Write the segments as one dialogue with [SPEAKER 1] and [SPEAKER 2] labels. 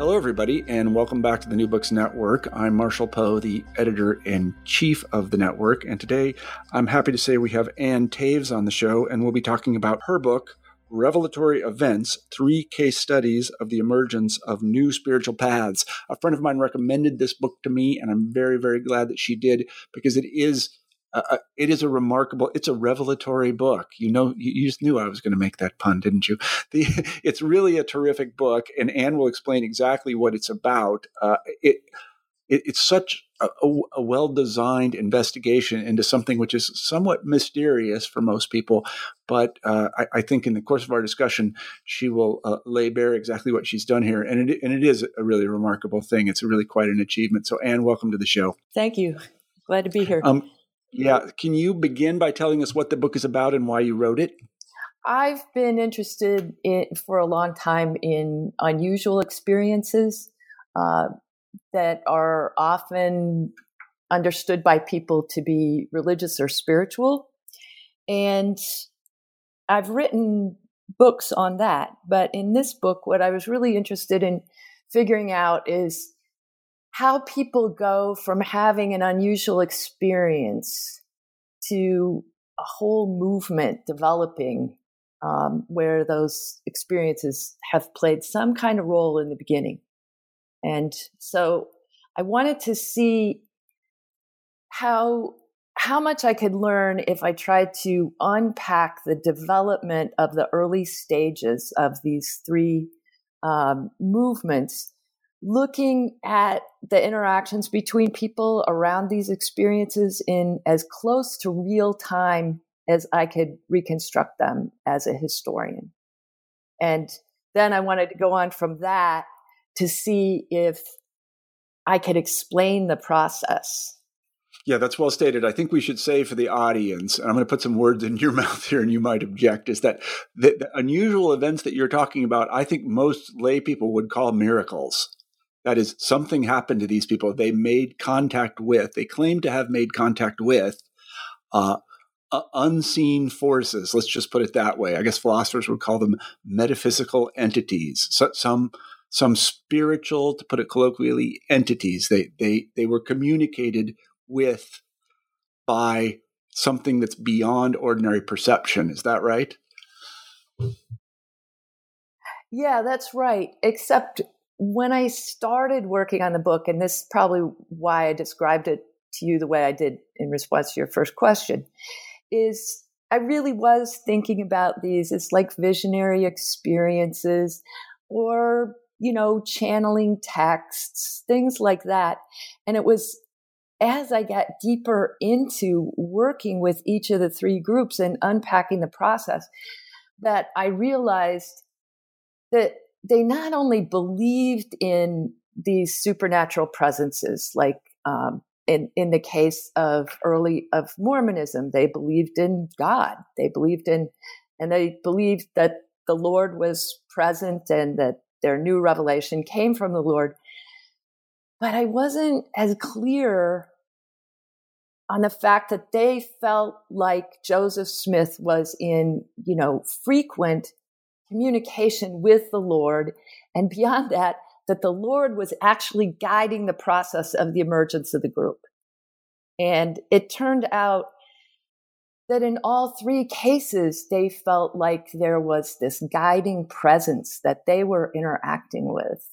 [SPEAKER 1] Hello, everybody, and welcome back to the New Books Network. I'm Marshall Poe, the editor in chief of the network, and today I'm happy to say we have Ann Taves on the show, and we'll be talking about her book, Revelatory Events Three Case Studies of the Emergence of New Spiritual Paths. A friend of mine recommended this book to me, and I'm very, very glad that she did because it is uh, uh, it is a remarkable it's a revelatory book. You know you, just knew i was going to make that pun didn't you? The, it's really a terrific book and anne will explain exactly what it's about. Uh, it, it, it's such a, a well designed investigation into something which is somewhat mysterious for most people but uh, I, I, think in the course of our discussion she will uh, lay bare exactly what she's done here and it, and it is a really remarkable thing. It's really quite an achievement. So anne welcome to the show.
[SPEAKER 2] Thank you. Glad to be here. Um,
[SPEAKER 1] yeah. Can you begin by telling us what the book is about and why you wrote it?
[SPEAKER 2] I've been interested in, for a long time in unusual experiences uh, that are often understood by people to be religious or spiritual. And I've written books on that. But in this book, what I was really interested in figuring out is how people go from having an unusual experience to a whole movement developing um, where those experiences have played some kind of role in the beginning. And so I wanted to see how how much I could learn if I tried to unpack the development of the early stages of these three um, movements looking at the interactions between people around these experiences in as close to real time as I could reconstruct them as a historian. And then I wanted to go on from that to see if I could explain the process.
[SPEAKER 1] Yeah, that's well stated. I think we should say for the audience, and I'm going to put some words in your mouth here, and you might object, is that the, the unusual events that you're talking about, I think most lay people would call miracles. That is, something happened to these people. They made contact with, they claim to have made contact with uh, uh, unseen forces. Let's just put it that way. I guess philosophers would call them metaphysical entities. So, some some spiritual, to put it colloquially, entities. They they they were communicated with by something that's beyond ordinary perception. Is that right?
[SPEAKER 2] Yeah, that's right. Except when I started working on the book, and this is probably why I described it to you the way I did in response to your first question, is I really was thinking about these as like visionary experiences or, you know, channeling texts, things like that. And it was as I got deeper into working with each of the three groups and unpacking the process that I realized that they not only believed in these supernatural presences, like um, in in the case of early of Mormonism, they believed in God. They believed in, and they believed that the Lord was present and that their new revelation came from the Lord. But I wasn't as clear on the fact that they felt like Joseph Smith was in, you know, frequent communication with the Lord. And beyond that, that the Lord was actually guiding the process of the emergence of the group. And it turned out that in all three cases, they felt like there was this guiding presence that they were interacting with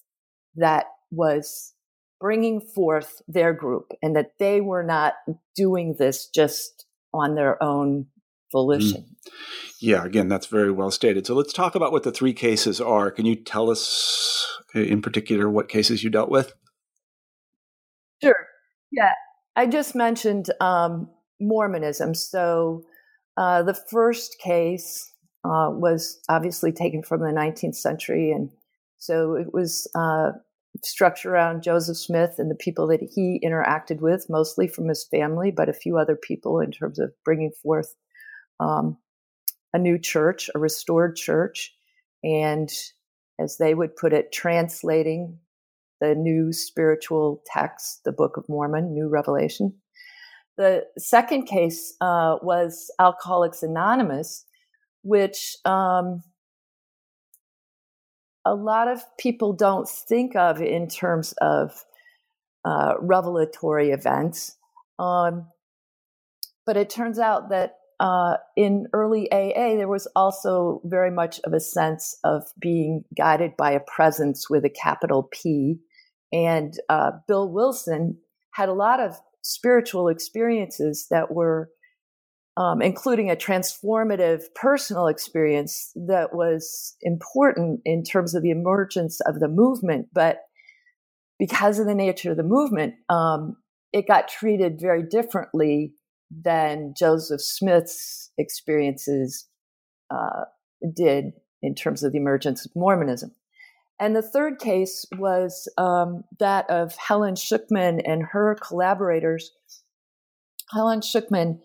[SPEAKER 2] that was bringing forth their group and that they were not doing this just on their own volition. Mm.
[SPEAKER 1] Yeah, again, that's very well stated. So let's talk about what the three cases are. Can you tell us in particular what cases you dealt with?
[SPEAKER 2] Sure. Yeah. I just mentioned um, Mormonism. So Uh, the first case uh, was obviously taken from the 19th century, and so it was uh, structured around Joseph Smith and the people that he interacted with, mostly from his family, but a few other people in terms of bringing forth um, a new church, a restored church, and as they would put it, translating the new spiritual text, the Book of Mormon, New Revelation. The second case uh, was Alcoholics Anonymous, which um, a lot of people don't think of in terms of uh, revelatory events. Um, but it turns out that uh, in early AA, there was also very much of a sense of being guided by a presence with a capital P. And uh, Bill Wilson had a lot of spiritual experiences that were, um, including a transformative personal experience that was important in terms of the emergence of the movement. But because of the nature of the movement, um, it got treated very differently than Joseph Smith's experiences uh, did in terms of the emergence of Mormonism. And the third case was um, that of Helen Schucman and her collaborators. Helen Schucman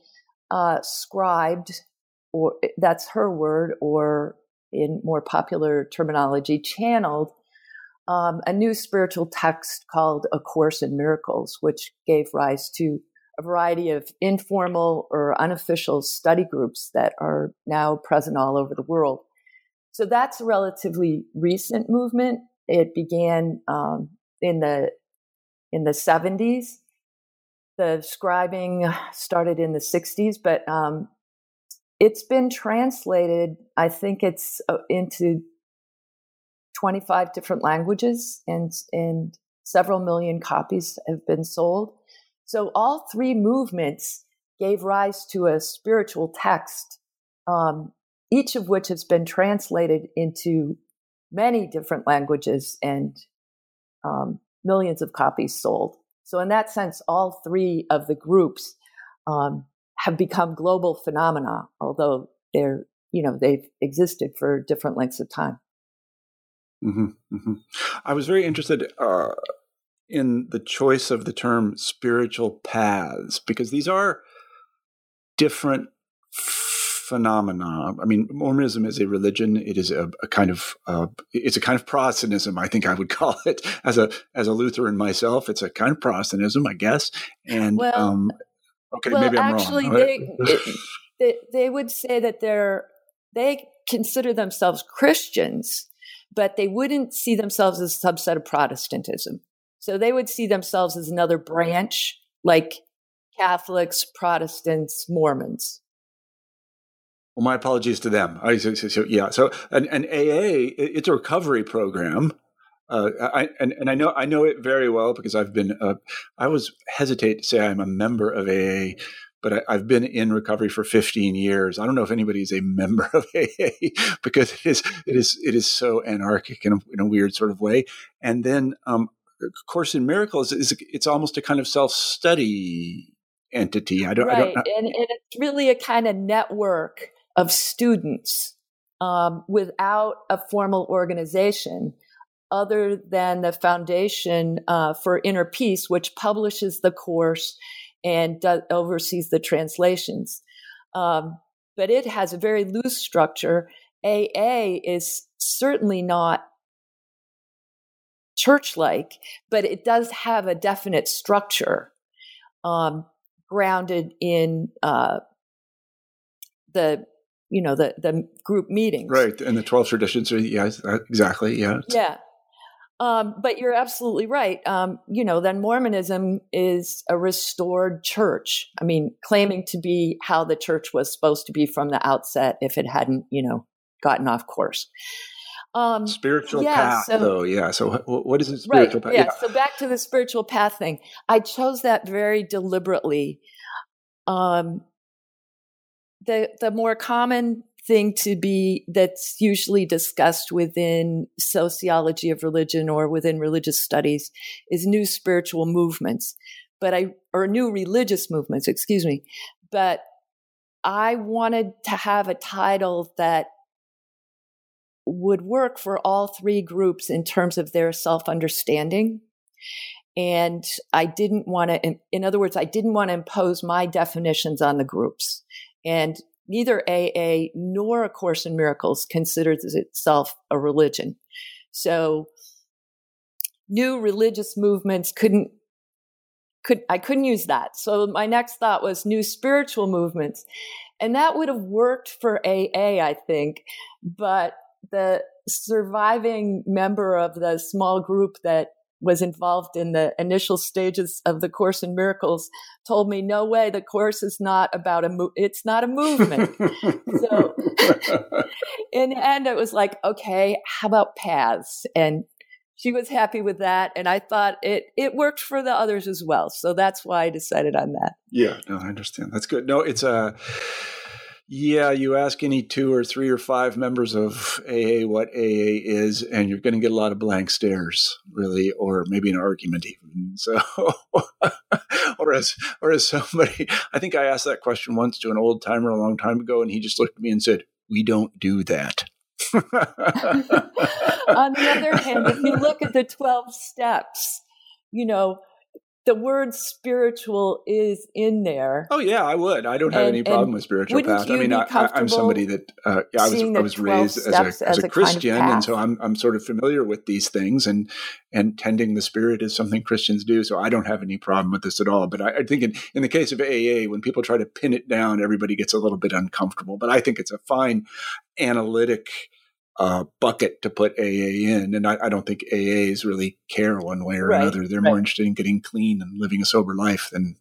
[SPEAKER 2] uh, scribed, or that's her word, or in more popular terminology, channeled um, a new spiritual text called A Course in Miracles, which gave rise to a variety of informal or unofficial study groups that are now present all over the world. So that's a relatively recent movement. It began um, in the in the 70s. The scribing started in the 60s, but um, it's been translated. I think it's uh, into 25 different languages, and and several million copies have been sold. So all three movements gave rise to a spiritual text um, each of which has been translated into many different languages and um, millions of copies sold. So, in that sense, all three of the groups um, have become global phenomena, although they're you know they've existed for different lengths of time.
[SPEAKER 1] Mm-hmm, mm-hmm. I was very interested uh, in the choice of the term spiritual paths because these are different phenomena. I mean, Mormonism is a religion. It is a, a kind of uh, it's a kind of Protestantism. I think I would call it as a as a Lutheran myself. It's a kind of Protestantism, I guess. And well, um, okay,
[SPEAKER 2] well,
[SPEAKER 1] maybe I'm
[SPEAKER 2] actually,
[SPEAKER 1] wrong.
[SPEAKER 2] They, it, they they would say that they're they consider themselves Christians, but they wouldn't see themselves as a subset of Protestantism. So they would see themselves as another branch, like Catholics, Protestants, Mormons.
[SPEAKER 1] Well, my apologies to them. I, so, so, yeah. So an, an AA, it's a recovery program. Uh, I, and, and I know I know it very well because I've been. Uh, I was hesitate to say I'm a member of AA, but I, have been in recovery for 15 years. I don't know if anybody's a member of AA because it is it is it is so anarchic in a, in a weird sort of way. And then, um, Course in Miracles is it's almost a kind of self study entity. I don't.
[SPEAKER 2] Right,
[SPEAKER 1] I don't,
[SPEAKER 2] and, and it's really a kind of network of students um, without a formal organization other than the Foundation uh, for Inner Peace, which publishes the course and does, oversees the translations. Um, but it has a very loose structure. AA is certainly not church like, but it does have a definite structure um, grounded in uh, the you know the the group meetings.
[SPEAKER 1] Right and the 12 traditions are yeah exactly yeah.
[SPEAKER 2] Yeah. Um, but you're absolutely right um, you know then mormonism is a restored church. I mean claiming to be how the church was supposed to be from the outset if it hadn't you know gotten off course
[SPEAKER 1] um, spiritual yeah, path so, though yeah so what is a spiritual
[SPEAKER 2] right, path? yeah. yeah. so back to the spiritual path thing. I chose that very deliberately. Um, the the more common thing to be that's usually discussed within sociology of religion or within religious studies is new spiritual movements but i or new religious movements excuse me but I wanted to have a title that would work for all three groups in terms of their self understanding. And I didn't want to, in other words, I didn't want to impose my definitions on the groups. And neither AA nor A Course in Miracles considers itself a religion. So new religious movements couldn't could I couldn't use that. So my next thought was new spiritual movements. And that would have worked for AA, I think. But the surviving member of the small group that was involved in the initial stages of the course in miracles told me no way the course is not about a mo- it's not a movement. So in the end it was like okay how about paths? And she was happy with that and i thought it it worked for the others as well. So that's why i decided on that.
[SPEAKER 1] Yeah no i understand. That's good. No it's a yeah, you ask any two or three or five members of AA what AA is, and you're going to get a lot of blank stares, really, or maybe an argument even. So, or as or as somebody, I think I asked that question once to an old timer a long time ago, and he just looked at me and said, "We don't do that."
[SPEAKER 2] On the other hand, if you look at the twelve steps, you know the word spiritual is in there.
[SPEAKER 1] Oh yeah, I would. I don't have and, any problem with spiritual path. I mean, I, am somebody that uh, yeah, I was I was raised as a, as, as a, Christian, kind of and so I'm I'm sort of familiar with these things, and and tending the spirit is something Christians do. So I don't have any problem with this at all. But I, I think in, in the case of AA, when people try to pin it down, everybody gets a little bit uncomfortable. But I think it's a fine analytic uh, bucket to put AA in. And I, I, don't think AAs really care one way or right, another. They're right. more interested in getting clean and living a sober life than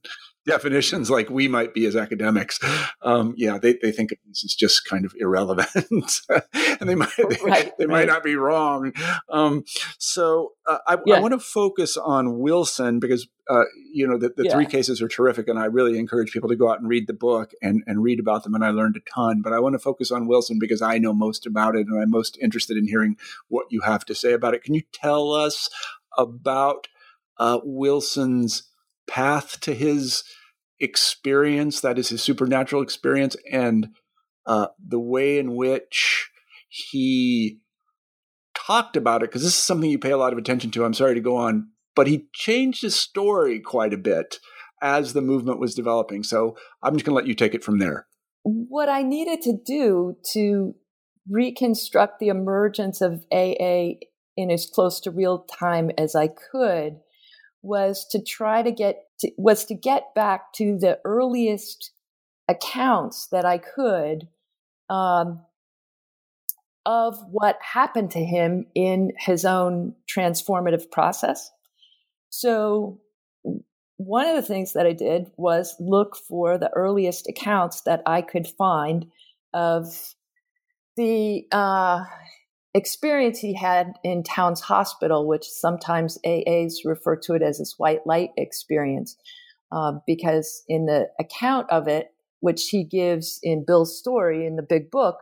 [SPEAKER 1] definitions like we might be as academics. Um, yeah, they, they think this is just kind of irrelevant, and they might they, right, they might not be wrong. Um, so uh, I, yeah. I want to focus on Wilson because uh, you know the, the yeah. three cases are terrific, and I really encourage people to go out and read the book and and read about them. And I learned a ton, but I want to focus on Wilson because I know most about it, and I'm most interested in hearing what you have to say about it. Can you tell us about uh, Wilson's path to his experience, that is his supernatural experience, and uh, the way in which he talked about it, because this is something you pay a lot of attention to. I'm sorry to go on, but he changed his story quite a bit as the movement was developing. So I'm just going to let you take it from there.
[SPEAKER 2] What I needed to do to reconstruct the emergence of AA in as close to real time as I could was to try to get to, was to get back to the earliest accounts that I could um, of what happened to him in his own transformative process. So one of the things that I did was look for the earliest accounts that I could find of the uh, experience he had in Towns Hospital, which sometimes AAs refer to it as his white light experience, uh, because in the account of it, which he gives in Bill's story in the big book,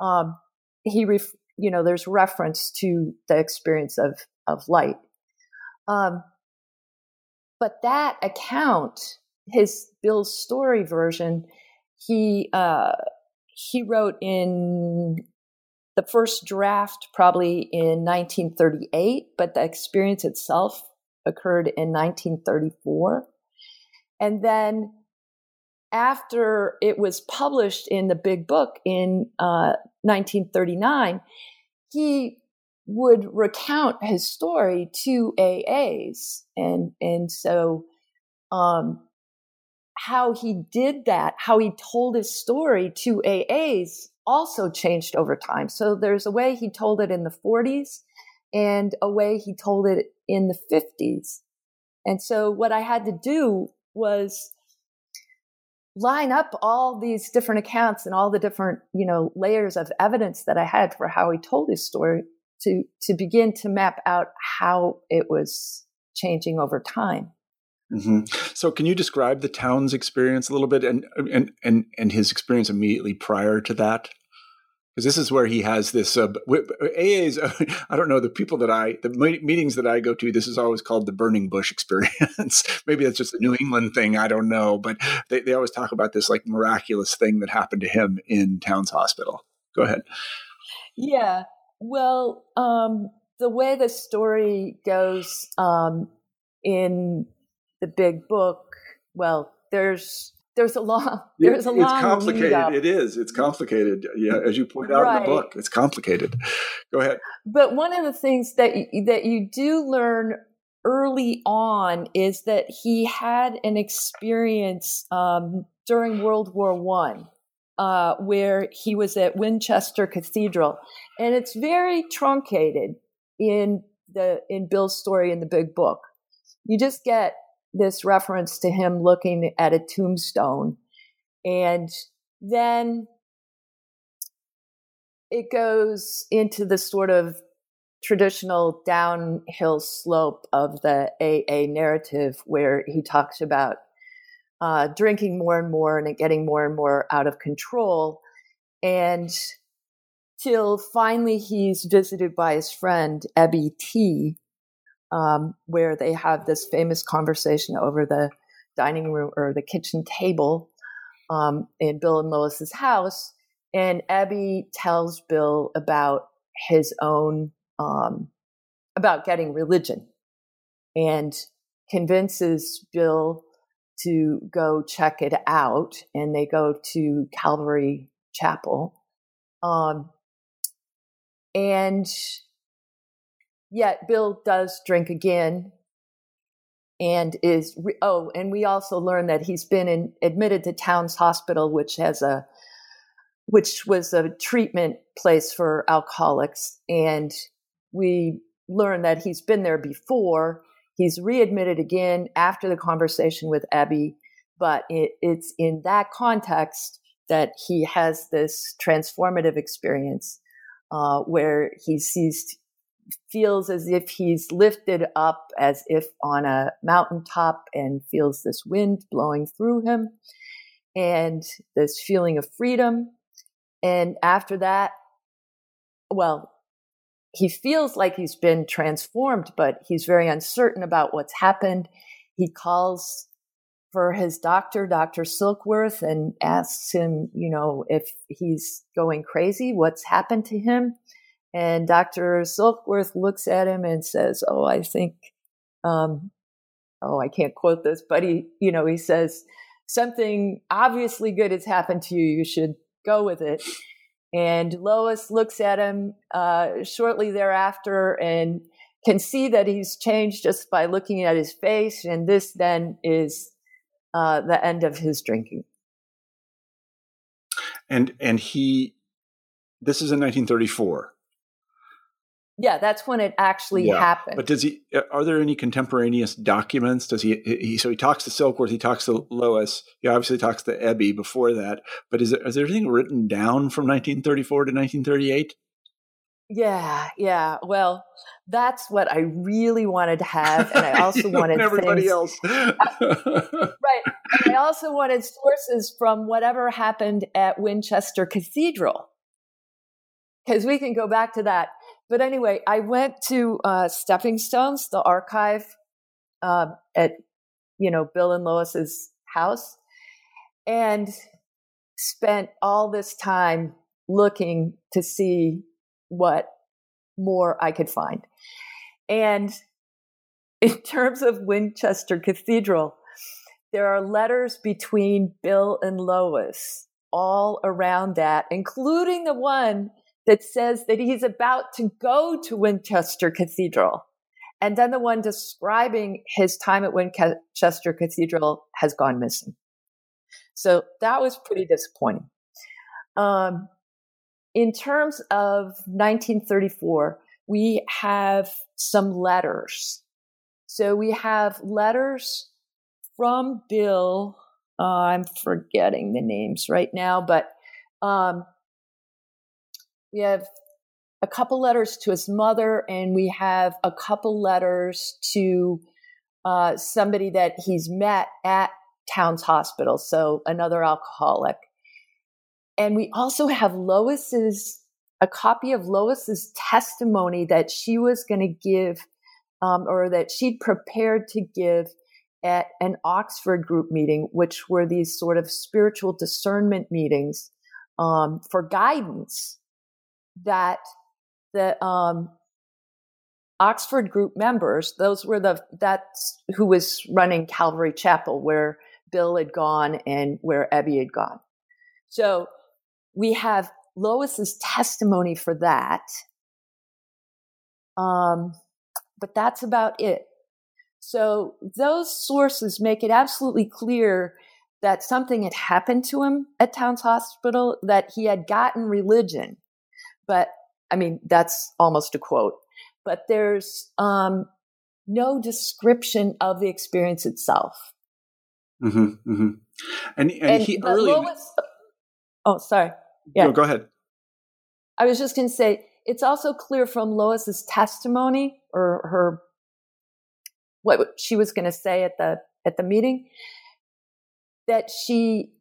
[SPEAKER 2] um, he ref- you know there's reference to the experience of of light. Um, but that account, his Bill's story version, he uh, he wrote in the first draft probably in 1938, but the experience itself occurred in 1934. And then after it was published in the big book in uh, 1939, he would recount his story to AAs. And, and so, um, how he did that, how he told his story to AAs also changed over time. So there's a way he told it in the 40s and a way he told it in the 50s. And so what I had to do was line up all these different accounts and all the different, you know, layers of evidence that I had for how he told his story to to begin to map out how it was changing over time.
[SPEAKER 1] Mm-hmm. So, can you describe the Towns experience a little bit, and and and and his experience immediately prior to that? Because this is where he has this uh, AA's. Uh, I don't know the people that I the meetings that I go to. This is always called the burning bush experience. Maybe that's just a New England thing. I don't know, but they, they always talk about this like miraculous thing that happened to him in Towns Hospital. Go ahead.
[SPEAKER 2] Yeah. Well, um, the way the story goes um, in the big book, well, there's there's a long there's a long
[SPEAKER 1] it's complicated. it is. It's complicated. Yeah as you point out right. in the book it's complicated. Go ahead.
[SPEAKER 2] But one of the things that you, that you do learn early on is that he had an experience um, during world war one uh, where he was at winchester cathedral and it's very truncated in the in bill's story in the big book. You just get this reference to him looking at a tombstone. And then it goes into the sort of traditional downhill slope of the AA narrative where he talks about uh, drinking more and more and getting more and more out of control. And till finally he's visited by his friend, Ebby T, um, where they have this famous conversation over the dining room or the kitchen table um, in Bill and Lois's house. And Ebby tells Bill about his own, um, about getting religion and convinces Bill to go check it out. And they go to Calvary Chapel. Um, and Yet Bill does drink again and is re- oh and we also learned that he's been in, admitted to Towns Hospital which has a which was a treatment place for alcoholics. And we learned that he's been there before. He's readmitted again after the conversation with Ebby but it, it's in that context that he has this transformative experience uh, where he sees feels as if he's lifted up as if on a mountaintop and feels this wind blowing through him and this feeling of freedom. And after that, well, he feels like he's been transformed, but he's very uncertain about what's happened. He calls for his doctor, Dr. Silkworth, and asks him, you know, if he's going crazy, what's happened to him. And Dr. Silkworth looks at him and says, Oh, I think, um, oh, I can't quote this, but he, you know, he says, something obviously good has happened to you. You should go with it. And Lois looks at him uh, shortly thereafter and can see that he's changed just by looking at his face. And this then is uh, the end of his drinking.
[SPEAKER 1] And and he, this is in 1934.
[SPEAKER 2] Yeah, that's when it actually yeah. happened.
[SPEAKER 1] But does he? Uh, are there any contemporaneous documents? Does he, he? So he talks to Silkworth. He talks to Lois. He obviously talks to Ebby before that. But is there, is there anything written down from 1934 to 1938?
[SPEAKER 2] Yeah, yeah. Well, that's what I really wanted to have, and I also wanted
[SPEAKER 1] everybody
[SPEAKER 2] things,
[SPEAKER 1] else.
[SPEAKER 2] right. And I also wanted sources from whatever happened at Winchester Cathedral, because we can go back to that but anyway, I went to uh, Stepping Stones, the archive uh, at you know Bill and Lois's house, and spent all this time looking to see what more I could find. And in terms of Winchester Cathedral, there are letters between Bill and Lois all around that, including the one that says that he's about to go to Winchester Cathedral. And then the one describing his time at Winchester Cathedral has gone missing. So that was pretty disappointing. Um, in terms of 1934, we have some letters. So we have letters from Bill. Uh, I'm forgetting the names right now, but um, we have a couple letters to his mother, and we have a couple letters to uh, somebody that he's met at Towns Hospital, so another alcoholic. And we also have Lois's a copy of Lois's testimony that she was going to give, um, or that she'd prepared to give at an Oxford group meeting, which were these sort of spiritual discernment meetings um, for guidance that the um, Oxford group members, those were the that's who was running Calvary Chapel, where Bill had gone and where Ebby had gone. So we have Lois's testimony for that. Um, but that's about it. So those sources make it absolutely clear that something had happened to him at Towns Hospital, that he had gotten religion. But I mean, that's almost a quote. But there's um, no description of the experience itself.
[SPEAKER 1] Mm-hmm, mm-hmm. And, and, and, he early. Lois,
[SPEAKER 2] oh, sorry. Yeah.
[SPEAKER 1] No, go ahead.
[SPEAKER 2] I was just going to say it's also clear from Lois's testimony or her what she was going to say at the at the meeting that she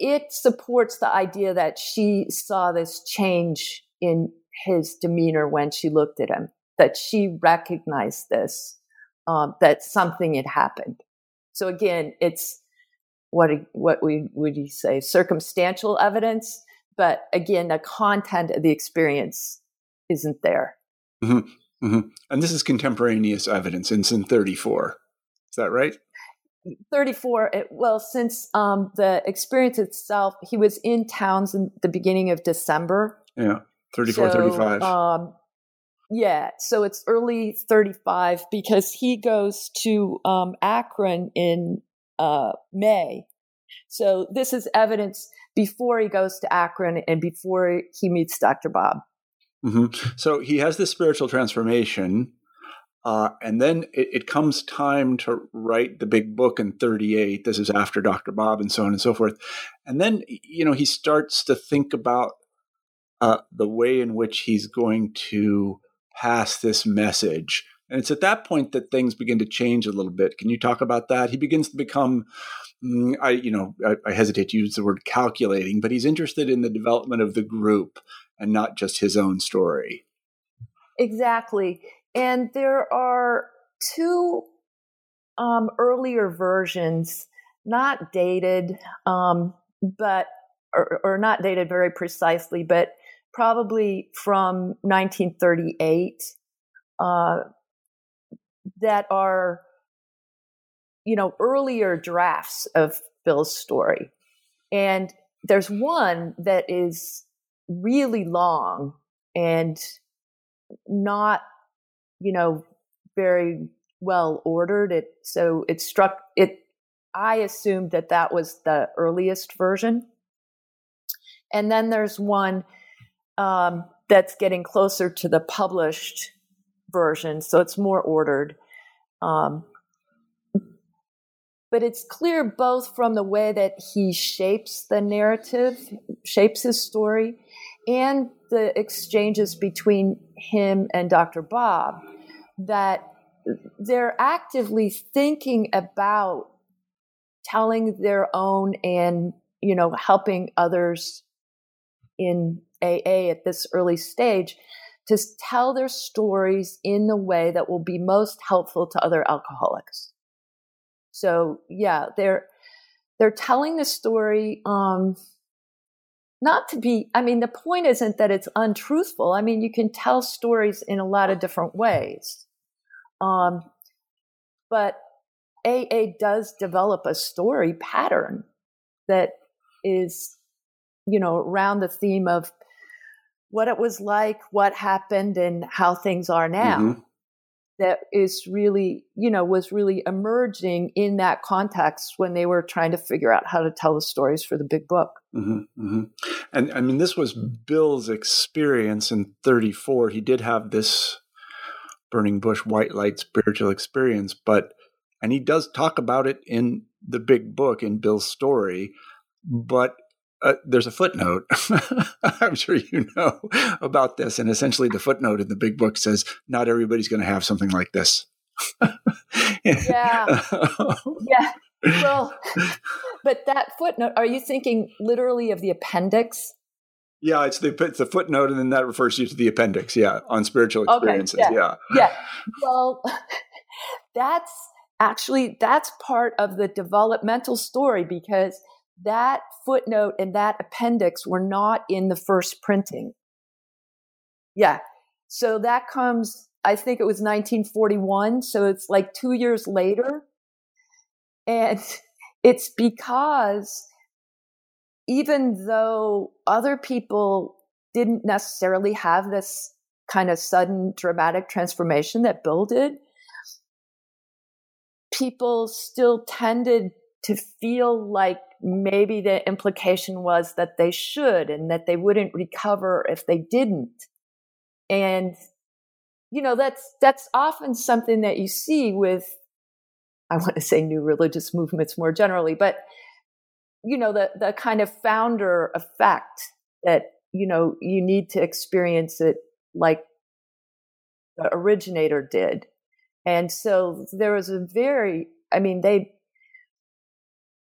[SPEAKER 2] it supports the idea that she saw this change in his demeanor when she looked at him that she recognized this um, that something had happened so again it's what what we would you say circumstantial evidence but again the content of the experience isn't there
[SPEAKER 1] mm-hmm. Mm-hmm. And this is contemporaneous evidence. It's in 34. Is that right?
[SPEAKER 2] 34. It, well, since um, the experience itself, he was in towns in the beginning of December.
[SPEAKER 1] Yeah, 34, so, 35.
[SPEAKER 2] Um, yeah, so it's early 35 because he goes to um, Akron in uh, May. So this is evidence before he goes to Akron and before he meets Dr. Bob.
[SPEAKER 1] Mm-hmm. So he has this spiritual transformation, uh, and then it, it, comes time to write the big book in 38. This is after Dr. Bob and so on and so forth. And then, you know, he starts to think about uh, the way in which he's going to pass this message. And it's at that point that things begin to change a little bit. Can you talk about that? He begins to become mm, I, you know, I, I, hesitate to use the word calculating, but he's interested in the development of the group and not just his own story.
[SPEAKER 2] Exactly. And there are two um, earlier versions, not dated, um, but or, or, not dated very precisely, but probably from 1938, uh, that are you know earlier drafts of Bill's story, and there's one that is really long and not, you know, very well ordered. It so it struck it. I assumed that that was the earliest version, and then there's one um, that's getting closer to the published version, so it's more ordered. Um, but it's clear both from the way that he shapes the narrative, shapes his story, and the exchanges between him and Dr. Bob that they're actively thinking about telling their own and you know helping others in AA at this early stage to tell their stories in the way that will be most helpful to other alcoholics. So yeah, they're they're telling the story um, not to be i mean the point isn't that it's untruthful. I mean you can tell stories in a lot of different ways. Um, but aa does develop a story pattern that is you know around the theme of what it was like what happened and how things are now. Mm-hmm that is really, you know, was really emerging in that context when they were trying to figure out how to tell the stories for the big book.
[SPEAKER 1] Mm-hmm, mm-hmm. And I mean, this was Bill's experience in 34. He did have this burning bush white light spiritual experience, but, and he does talk about it in the big book in Bill's story, but uh, there's a footnote. I'm sure you know about this. And essentially, the footnote in the big book says not everybody's going to have something like this.
[SPEAKER 2] yeah. yeah. Well, but that footnote, are you thinking literally of the appendix?
[SPEAKER 1] Yeah, it's the it's the footnote, and then that refers you to the appendix. Yeah, on spiritual experiences.
[SPEAKER 2] Okay,
[SPEAKER 1] yeah.
[SPEAKER 2] yeah, yeah. Well, that's actually that's part of the developmental story because that footnote and that appendix were not in the first printing. Yeah, so that comes. I think it was 1941. So it's like two years later, and it's because even though other people didn't necessarily have this kind of sudden dramatic transformation that Bill did, people still tended to feel like maybe the implication was that they should and that they wouldn't recover if they didn't. And you know that's that's often something that you see with I want to say new religious movements more generally, but you know the the kind of founder effect that you know you need to experience it like the originator did and so there was a very i mean they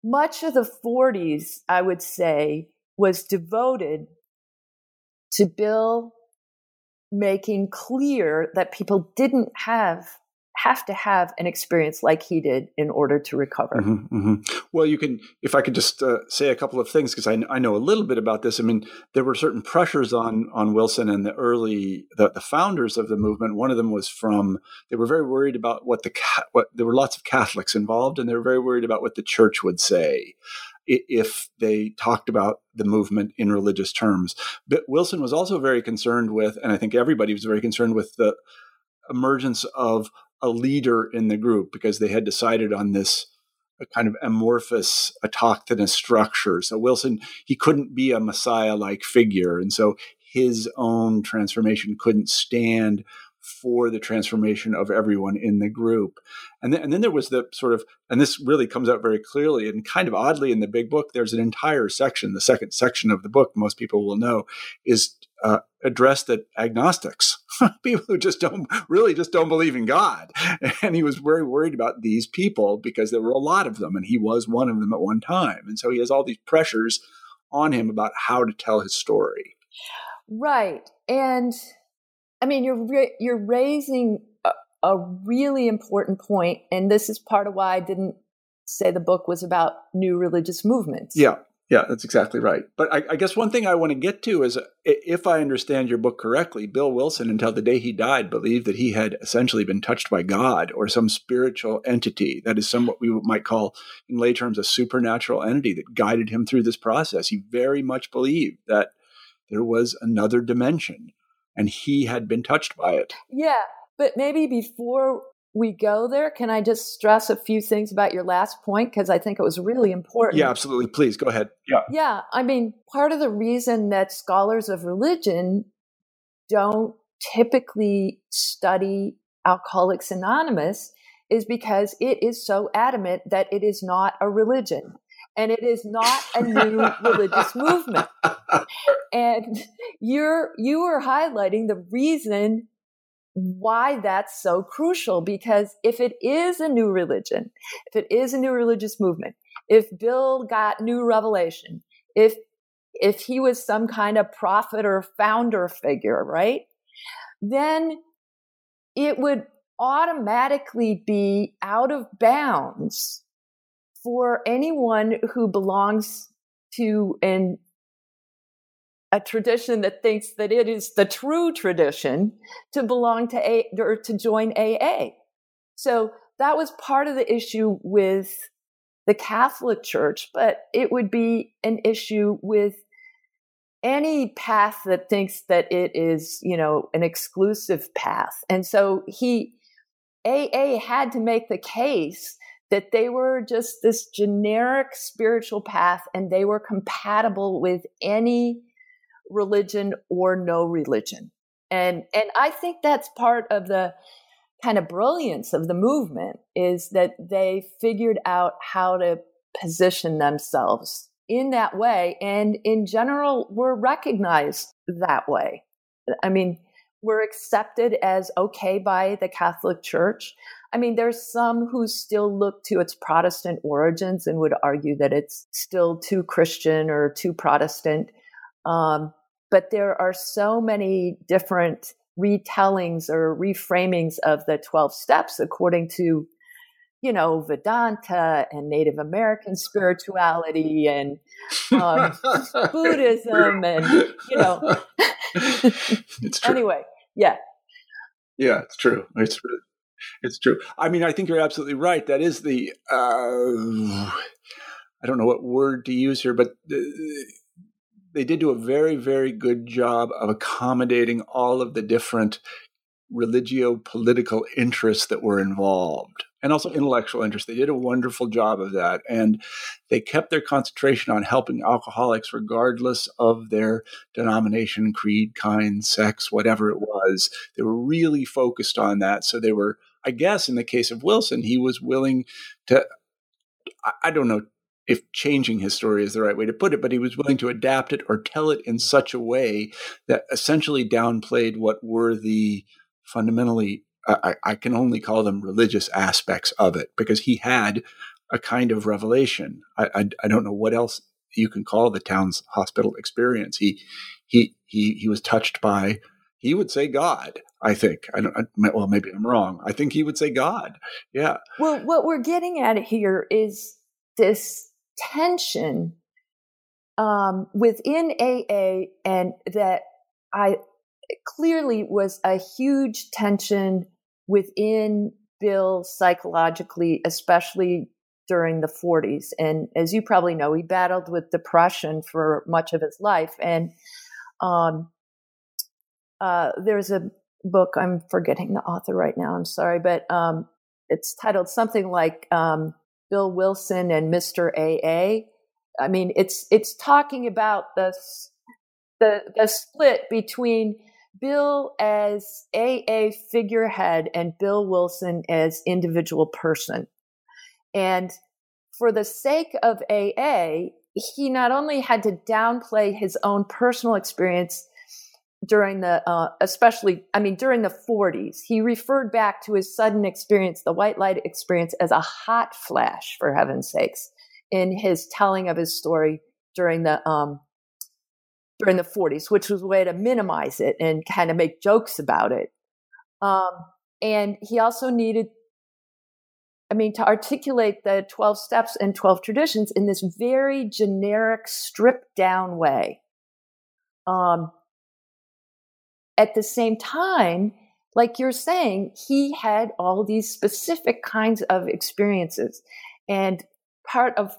[SPEAKER 2] much of the 40s i would say was devoted to bill making clear that people didn't have have to have an experience like he did in order to recover.
[SPEAKER 1] Mm-hmm, mm-hmm. Well, you can, if I could just uh, say a couple of things, because I, I, know a little bit about this. I mean, there were certain pressures on on Wilson and the early the, the founders of the movement. One of them was from they were very worried about what the what there were lots of Catholics involved, and they were very worried about what the church would say if they talked about the movement in religious terms. But Wilson was also very concerned with, and I think everybody was very concerned with the emergence of a leader in the group because they had decided on this kind of amorphous autochthonous structure. So Wilson, he couldn't be a messiah like figure. And so his own transformation couldn't stand for the transformation of everyone in the group. And then, and then there was the sort of, and this really comes out very clearly and kind of oddly in the big book, there's an entire section, the second section of the book, most people will know, is uh, addressed at agnostics, people who just don't really just don't believe in God. And he was very worried about these people because there were a lot of them, and he was one of them at one time. And so he has all these pressures on him about how to tell his story.
[SPEAKER 2] Right, and I mean you're you're raising a, a really important point, and this is part of why I didn't say the book was about new religious movements.
[SPEAKER 1] Yeah. Yeah, that's exactly right. But I, I, guess one thing I want to get to is if I understand your book correctly, Bill Wilson, until the day he died, believed that he had essentially been touched by God or some spiritual entity that is somewhat we might call, in lay terms, a supernatural entity that guided him through this process. He very much believed that there was another dimension and he had been touched by it.
[SPEAKER 2] Yeah. But maybe before we go there, can I just stress a few things about your last point? Because I think it was really important.
[SPEAKER 1] Yeah, absolutely. Please go ahead. Yeah.
[SPEAKER 2] Yeah. I mean, part of the reason that scholars of religion don't typically study Alcoholics Anonymous is because it is so adamant that it is not a religion and it is not a new religious movement. And you're you are highlighting the reason why that's so crucial because if it is a new religion, if it is a new religious movement, if Bill got new revelation, if if he was some kind of prophet or founder figure, right? Then it would automatically be out of bounds for anyone who belongs to an a tradition that thinks that it is the true tradition to belong to A or to join AA. So that was part of the issue with the Catholic Church, but it would be an issue with any path that thinks that it is, you know, an exclusive path. And so he, AA had to make the case that they were just this generic spiritual path and they were compatible with any religion or no religion. And and I think that's part of the kind of brilliance of the movement is that they figured out how to position themselves in that way and in general were recognized that way. I mean, we're accepted as okay by the Catholic Church. I mean, there's some who still look to its Protestant origins and would argue that it's still too Christian or too Protestant. Um, but there are so many different retellings or reframings of the 12 steps according to you know vedanta and native american spirituality and um, buddhism and you know
[SPEAKER 1] it's true.
[SPEAKER 2] anyway yeah
[SPEAKER 1] yeah it's true it's true it's true i mean i think you're absolutely right that is the uh, i don't know what word to use here but the, they did do a very, very good job of accommodating all of the different religio political interests that were involved and also intellectual interests. They did a wonderful job of that. And they kept their concentration on helping alcoholics regardless of their denomination, creed, kind, sex, whatever it was. They were really focused on that. So they were, I guess, in the case of Wilson, he was willing to, I don't know, if changing his story is the right way to put it, but he was willing to adapt it or tell it in such a way that essentially downplayed what were the fundamentally, I, I can only call them religious aspects of it because he had a kind of revelation. I, I, I don't know what else you can call the Towns Hospital experience. He, he, he, he was touched by, he would say God. I think I don't. I, well, maybe I'm wrong. I think he would say God. Yeah.
[SPEAKER 2] Well, what we're getting at here is this tension um, within AA, and that I clearly was a huge tension within Bill psychologically, especially during the 40s. And as you probably know, he battled with depression for much of his life. And um, uh, there's a book, I'm forgetting the author right now, I'm sorry, but um, it's titled something like um, Bill Wilson and Mr. AA. I mean, it's it's talking about the the the split between Bill as AA figurehead and Bill Wilson as individual person. And for the sake of AA, he not only had to downplay his own personal experience during the, uh, especially, I mean, during the 40s, he referred back to his sudden experience, the white light experience, as a hot flash, for heaven's sakes, in his telling of his story during the, um, during the 40s, which was a way to minimize it and kind of make jokes about it. Um, and he also needed, I mean, to articulate the 12 steps and 12 traditions in this very generic, stripped down way. Um, at the same time, like you're saying, he had all these specific kinds of experiences. And part of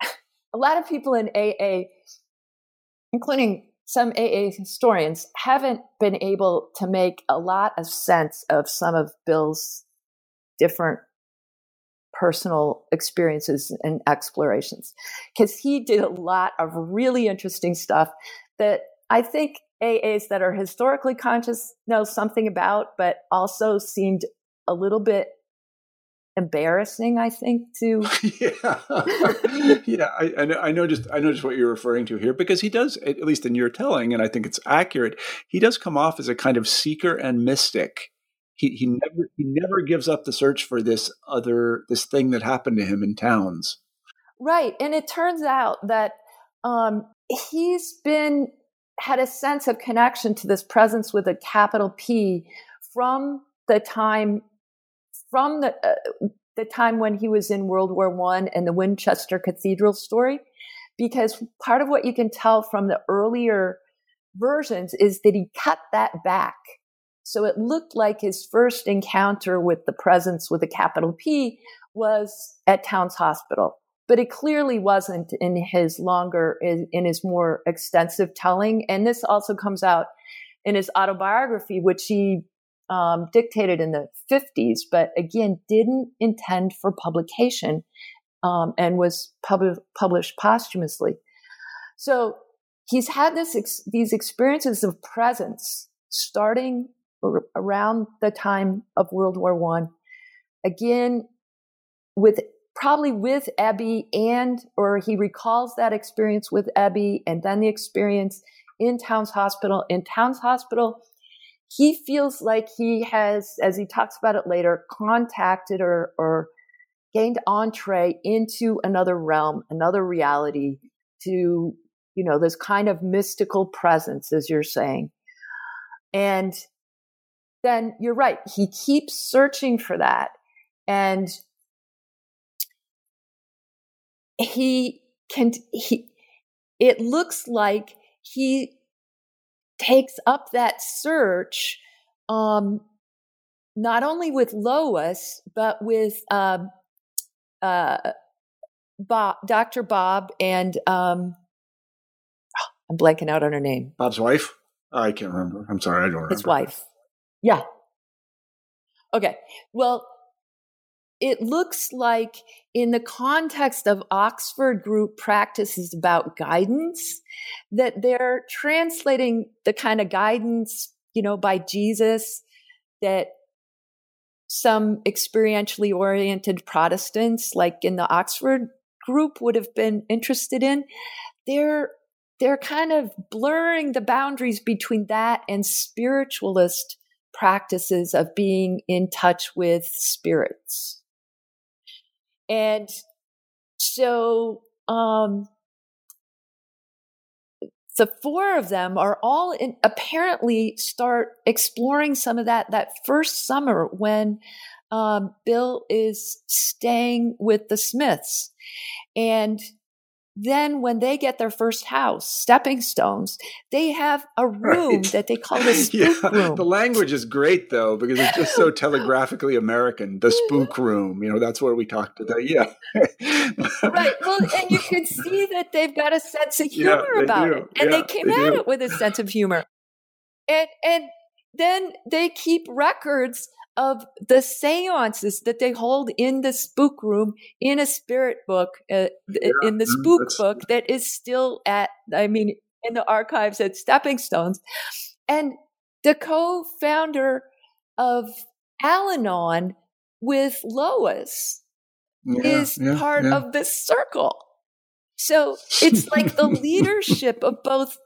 [SPEAKER 2] a lot of people in AA, including some AA historians, haven't been able to make a lot of sense of some of Bill's different personal experiences and explorations because he did a lot of really interesting stuff that I think AAs that are historically conscious know something about, but also seemed a little bit embarrassing i think to
[SPEAKER 1] yeah. Yeah I, I, know, I know just i know just what you're referring to here because he does at least in your telling and i think it's accurate he does come off as a kind of seeker and mystic. He, he never he never gives up the search for this other this thing that happened to him in towns.
[SPEAKER 2] Right and it turns out that um, he's been had a sense of connection to this presence with a capital P from the time from the uh, the time when he was in World War One and the Winchester Cathedral story, because part of what you can tell from the earlier versions is that he cut that back. So it looked like his first encounter with the presence with a capital P was at Towns Hospital but it clearly wasn't in his longer in his more extensive telling. And this also comes out in his autobiography which he um, dictated in the 50s but again didn't intend for publication um, and was pub- published posthumously. So he's had this ex- these experiences of presence starting around the time of world war one. Again with probably with Ebby and, or he recalls that experience with Ebby and then the experience in Towns Hospital. In Towns Hospital, he feels like he has, as he talks about it later, contacted or, or gained entree into another realm, another reality to, you know, this kind of mystical presence, as you're saying. And then you're right. He keeps searching for that. And he can, he, it looks like he takes up that search, um, not only with Lois, but with, um, uh, Bob, Dr. Bob and, um, I'm blanking out on her name.
[SPEAKER 1] Bob's wife? I can't remember. I'm sorry, I don't remember.
[SPEAKER 2] His wife. Yeah. Okay. Well, it looks like in the context of Oxford group practices about guidance, that they're translating the kind of guidance, you know, by Jesus that some experientially oriented Protestants, like in the Oxford group, would have been interested in. They're they're kind of blurring the boundaries between that and spiritualist practices of being in touch with spirits. And so um, the four of them are all in, apparently start exploring some of that that first summer when um, Bill is staying with the Smiths. And then when they get their first house, stepping stones, they have a room right. that they call the spook yeah. room.
[SPEAKER 1] The language is great though, because it's just so telegraphically American. The spook room, you know, that's where we talk to the yeah.
[SPEAKER 2] right. Well, and you can see that they've got a sense of humor yeah, about do. it. And yeah, they came they at do. it with a sense of humor. And and then they keep records of the seances that they hold in the spook room in a spirit book, uh, yeah, in the mm, spook book that is still at, I mean, in the archives at Stepping Stones. And the co founder of Al Anon with Lois yeah, is yeah, part of this circle. So it's like the leadership of both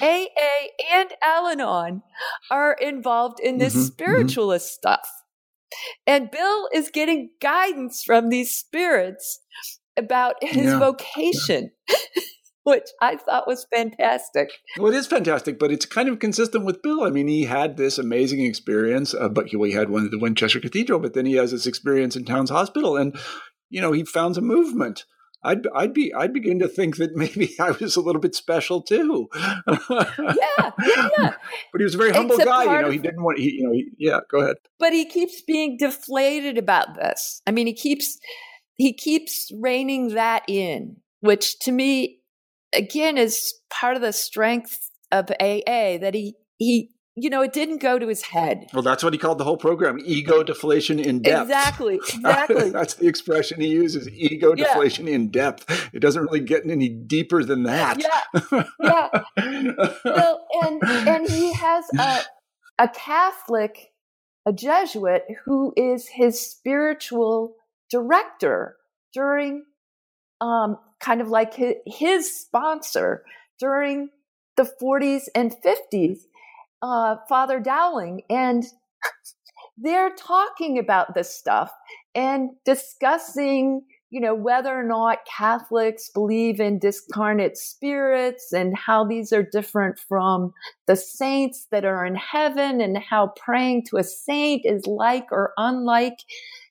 [SPEAKER 2] AA and Al Anon are involved in this mm-hmm, mm-hmm. spiritualist mm-hmm. stuff. And Bill is getting guidance from these spirits about his yeah. vocation. which I thought was fantastic.
[SPEAKER 1] Well, it is fantastic, but it's kind of consistent with Bill. I mean, he had this amazing experience, uh, but he, well, he had one at the Winchester Cathedral, but then he has this experience in Towns Hospital, and you know, he found a movement I'd I'd be I'd begin to think that maybe I was a little bit special too.
[SPEAKER 2] yeah, yeah, yeah.
[SPEAKER 1] But he was a very humble guy. You know, he didn't want. He, you know, he, yeah. Go ahead.
[SPEAKER 2] But he keeps being deflated about this. I mean, he keeps he keeps reining that in, which to me, again, is part of the strength of AA that he he you know, it didn't go to his head.
[SPEAKER 1] Well, that's what he called the whole program ego deflation in depth.
[SPEAKER 2] Exactly. Exactly.
[SPEAKER 1] that's the expression he uses ego yeah. deflation in depth. It doesn't really get any deeper than that.
[SPEAKER 2] Yeah. Yeah. well, and, and he has a, a Catholic, a Jesuit, who is his spiritual director during um, kind of like his, his sponsor during the 40s and 50s uh, Father Dowling, and they're talking about this stuff and discussing, you know, whether or not Catholics believe in discarnate spirits and how these are different from the saints that are in heaven and how praying to a saint is like or unlike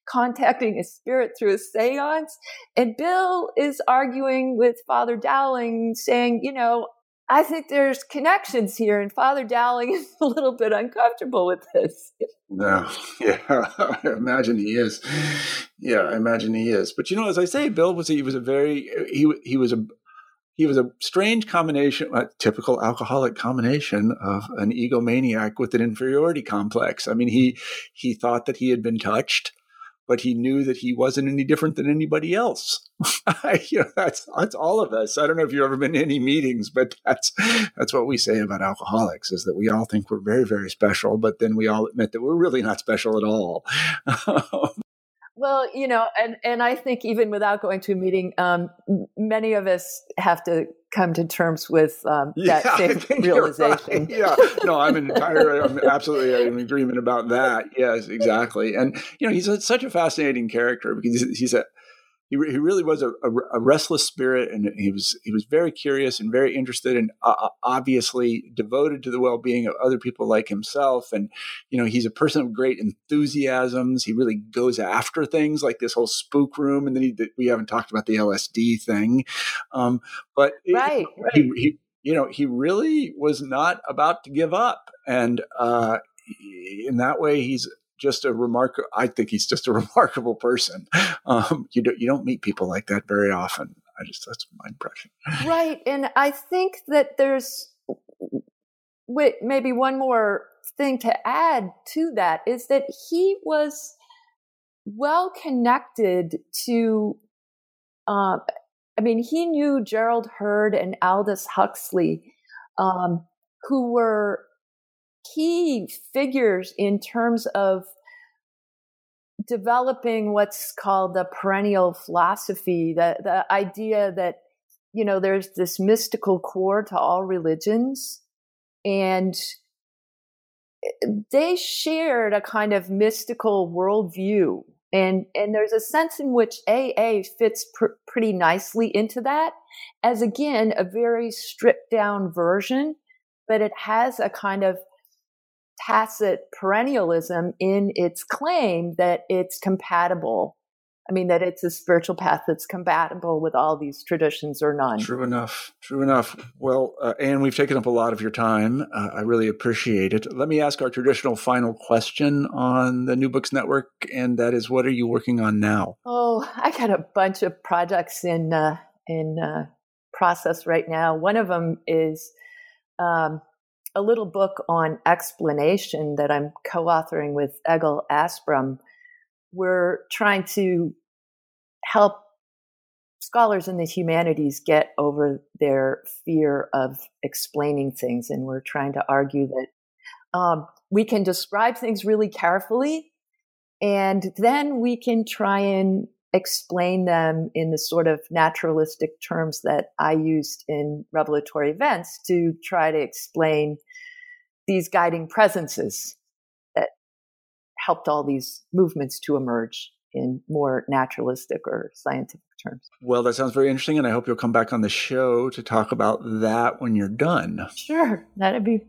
[SPEAKER 2] contacting a spirit through a seance. And Bill is arguing with Father Dowling saying, you know, I think there's connections here, and Father Dowling is a little bit uncomfortable with this.
[SPEAKER 1] No, yeah, I imagine he is. Yeah, I imagine he is. But you know, as I say, Bill was he was a very he he was a he was a strange combination, a typical alcoholic combination of an egomaniac with an inferiority complex. I mean, he he thought that he had been touched but he knew that he wasn't any different than anybody else. you know, that's that's all of us. I don't know if you've ever been in any meetings, but that's that's what we say about alcoholics is that we all think we're very very special, but then we all admit that we're really not special at all.
[SPEAKER 2] Well, you know, and, and I think even without going to a meeting, um, many of us have to come to terms with um, that yeah, same realization.
[SPEAKER 1] Right. Yeah, no, I'm entire, I'm absolutely in agreement about that. Yes, exactly. And you know, he's a, such a fascinating character because he's, he's a he, he really was a, a, a, restless spirit, and he was he was very curious and very interested, and uh, uh, obviously devoted to the well being of other people like himself. And you know, he's a person of great enthusiasms. He really goes after things like this whole spook room, and then he, we haven't talked about the LSD thing, um, but
[SPEAKER 2] right,
[SPEAKER 1] it, right. He, he, you know, he really was not about to give up, and uh, in that way, he's just a remarkable. I think he's just a remarkable person. Um, you don't you don't meet people like that very often. I just that's my impression.
[SPEAKER 2] Right, and I think that there's wait, maybe one more thing to add to that is that he was well connected to. Uh, I mean, he knew Gerald Heard and Aldous Huxley, um, who were key figures in terms of developing what's called the perennial philosophy, the, the idea that, you know, there's this mystical core to all religions. And they shared a kind of mystical worldview. And, and there's a sense in which AA fits pr- pretty nicely into that as, again, a very stripped down version, but it has a kind of tacit perennialism in its claim that it's compatible. I mean, that it's a spiritual path that's compatible with all these traditions or none.
[SPEAKER 1] True enough. True enough. Well, uh, Anne, we've taken up a lot of your time. Uh, I really appreciate it. Let me ask our traditional final question on the New Books Network, and that is, what are you working on now?
[SPEAKER 2] Oh, I got a bunch of projects in uh, in uh, process right now. One of them is um, a little book on explanation that I'm co authoring with Egil Asprem. We're trying to help scholars in the humanities get over their fear of explaining things. And we're trying to argue that um, we can describe things really carefully, and then we can try and explain them in the sort of naturalistic terms that I used in revelatory events to try to explain these guiding presences that helped all these movements to emerge in more naturalistic or scientific terms.
[SPEAKER 1] Well, that sounds very interesting, and I hope you'll come back on the show to talk about that when you're done.
[SPEAKER 2] Sure, that'd be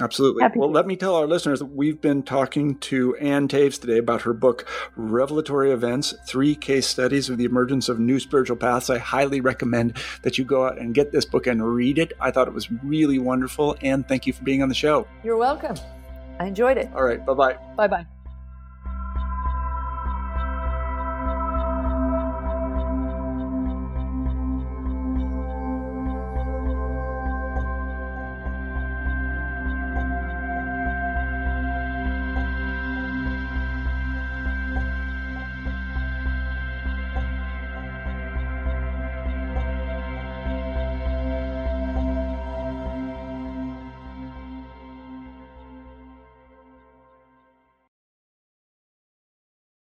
[SPEAKER 1] Absolutely. Happy well, let me tell our listeners that we've been talking to Anne Taves today about her book, Revelatory Events Three Case Studies of the Emergence of New Spiritual Paths. I highly recommend that you go out and get this book and read it. I thought it was really wonderful. And thank you for being on the show.
[SPEAKER 2] You're welcome. I enjoyed it.
[SPEAKER 1] All right. Bye bye.
[SPEAKER 2] Bye bye.